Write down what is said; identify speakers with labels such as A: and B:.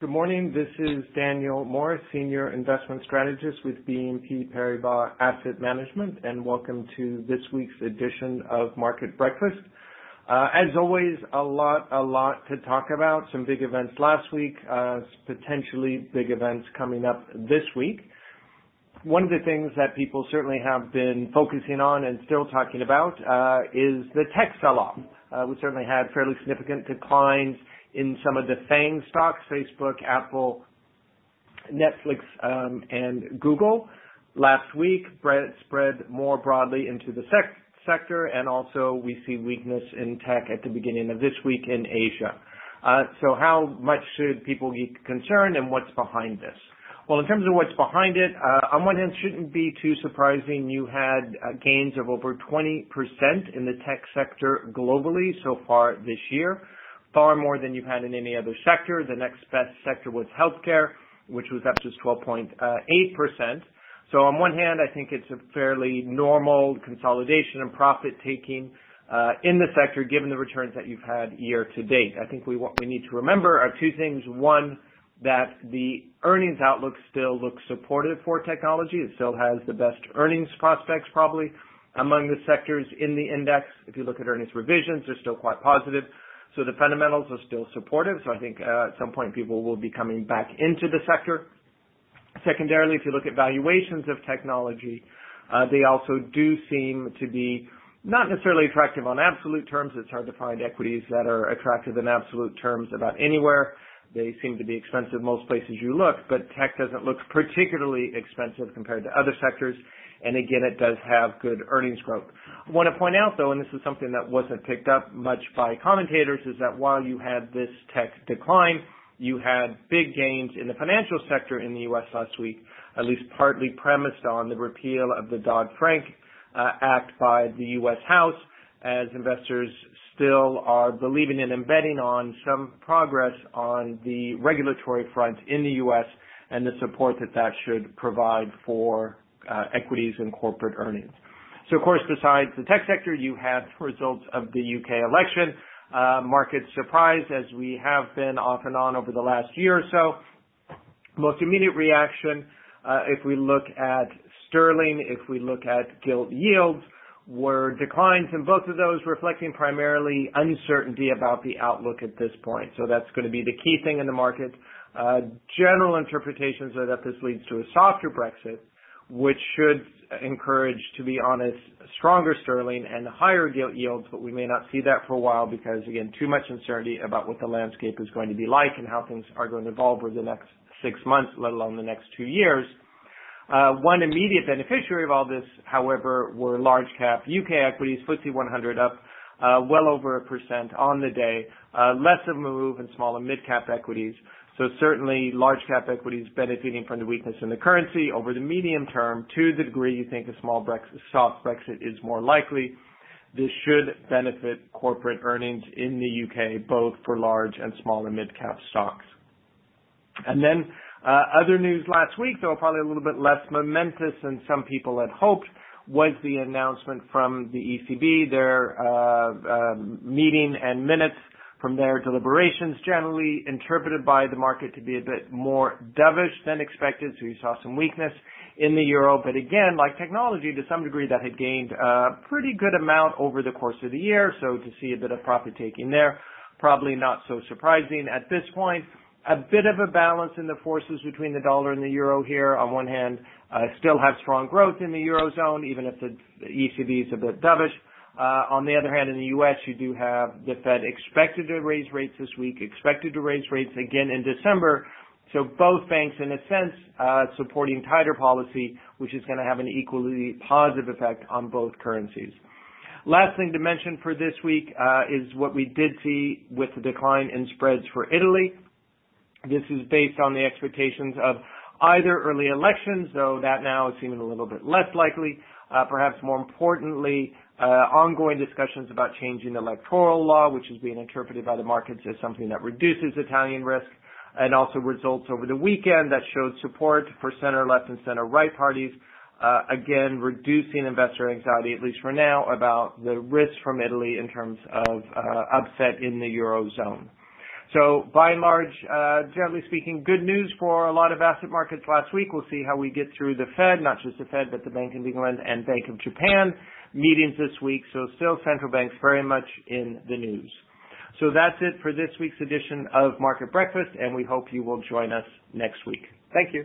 A: Good morning. This is Daniel Morris, Senior Investment Strategist with BNP Paribas Asset Management, and welcome to this week's edition of Market Breakfast. Uh, as always, a lot, a lot to talk about. Some big events last week, uh, potentially big events coming up this week. One of the things that people certainly have been focusing on and still talking about uh, is the tech sell-off. Uh, we certainly had fairly significant declines in some of the FANG stocks, Facebook, Apple, Netflix, um, and Google. Last week, spread more broadly into the sector, and also we see weakness in tech at the beginning of this week in Asia. Uh, so how much should people be concerned, and what's behind this? Well, in terms of what's behind it, uh, on one hand, shouldn't be too surprising. You had uh, gains of over 20% in the tech sector globally so far this year far more than you've had in any other sector. The next best sector was healthcare, which was up just 12.8%. So on one hand, I think it's a fairly normal consolidation and profit-taking uh, in the sector, given the returns that you've had year to date. I think what we need to remember are two things. One, that the earnings outlook still looks supportive for technology. It still has the best earnings prospects, probably, among the sectors in the index. If you look at earnings revisions, they're still quite positive. So the fundamentals are still supportive. So I think uh, at some point people will be coming back into the sector. Secondarily, if you look at valuations of technology, uh, they also do seem to be not necessarily attractive on absolute terms. It's hard to find equities that are attractive in absolute terms about anywhere. They seem to be expensive most places you look, but tech doesn't look particularly expensive compared to other sectors and again, it does have good earnings growth. I want to point out, though, and this is something that wasn't picked up much by commentators, is that while you had this tech decline, you had big gains in the financial sector in the U.S. last week, at least partly premised on the repeal of the Dodd-Frank uh, Act by the U.S. House, as investors still are believing and embedding on some progress on the regulatory front in the U.S. and the support that that should provide for uh, equities and corporate earnings. So of course, besides the tech sector, you have results of the UK election. Uh, market surprise, as we have been off and on over the last year or so. Most immediate reaction, uh, if we look at sterling, if we look at gilt yields, were declines in both of those reflecting primarily uncertainty about the outlook at this point. So that's going to be the key thing in the market. Uh, general interpretations are that this leads to a softer Brexit, which should encourage, to be honest, stronger sterling and higher yields, but we may not see that for a while because, again, too much uncertainty about what the landscape is going to be like and how things are going to evolve over the next six months, let alone the next two years. Uh, one immediate beneficiary of all this, however, were large cap UK equities, FTSE 100 up uh, well over a percent on the day, uh, less of a move in small and mid cap equities. So Certainly large cap equities benefiting from the weakness in the currency over the medium term to the degree you think a small Brexit, soft Brexit is more likely. This should benefit corporate earnings in the U.K., both for large and small and mid-cap stocks. Uh, Other news last week, though probably a little bit less momentous than some people had hoped, was the announcement from the ECB, their uh, uh, meeting and minutes from their deliberations, generally interpreted by the market to be a bit more dovish than expected. So you saw some weakness in the euro. But again, like technology, to some degree, that had gained a pretty good amount over the course of the year. So to see a bit of profit taking there, probably not so surprising at this point. A bit of a balance in the forces between the dollar and the euro here. On one hand, uh, still have strong growth in the eurozone, even if the ECB is a bit dovish. Uh, on the other hand, in the U.S., you do have the Fed expected to raise rates this week, expected to raise rates again in December. So both banks, in a sense, uh, supporting tighter policy, which is going to have an equally positive effect on both currencies. Last thing to mention for this week uh, is what we did see with the decline in spreads for Italy. This is based on the expectations of either early elections, though that now is seeming a little bit less likely. Uh, perhaps more importantly, uh, ongoing discussions about changing electoral law, which is being interpreted by the markets as something that reduces Italian risk, and also results over the weekend that showed support for center left and center right parties uh, again, reducing investor anxiety, at least for now, about the risk from Italy in terms of uh, upset in the Eurozone. So by and large, uh, generally speaking, good news for a lot of asset markets last week. We'll see how we get through the Fed, not just the Fed, but the Bank of England and Bank of Japan meetings this week. So still central banks very much in the news. So that's it for this week's edition of Market Breakfast, and we hope you will join us next week. Thank you.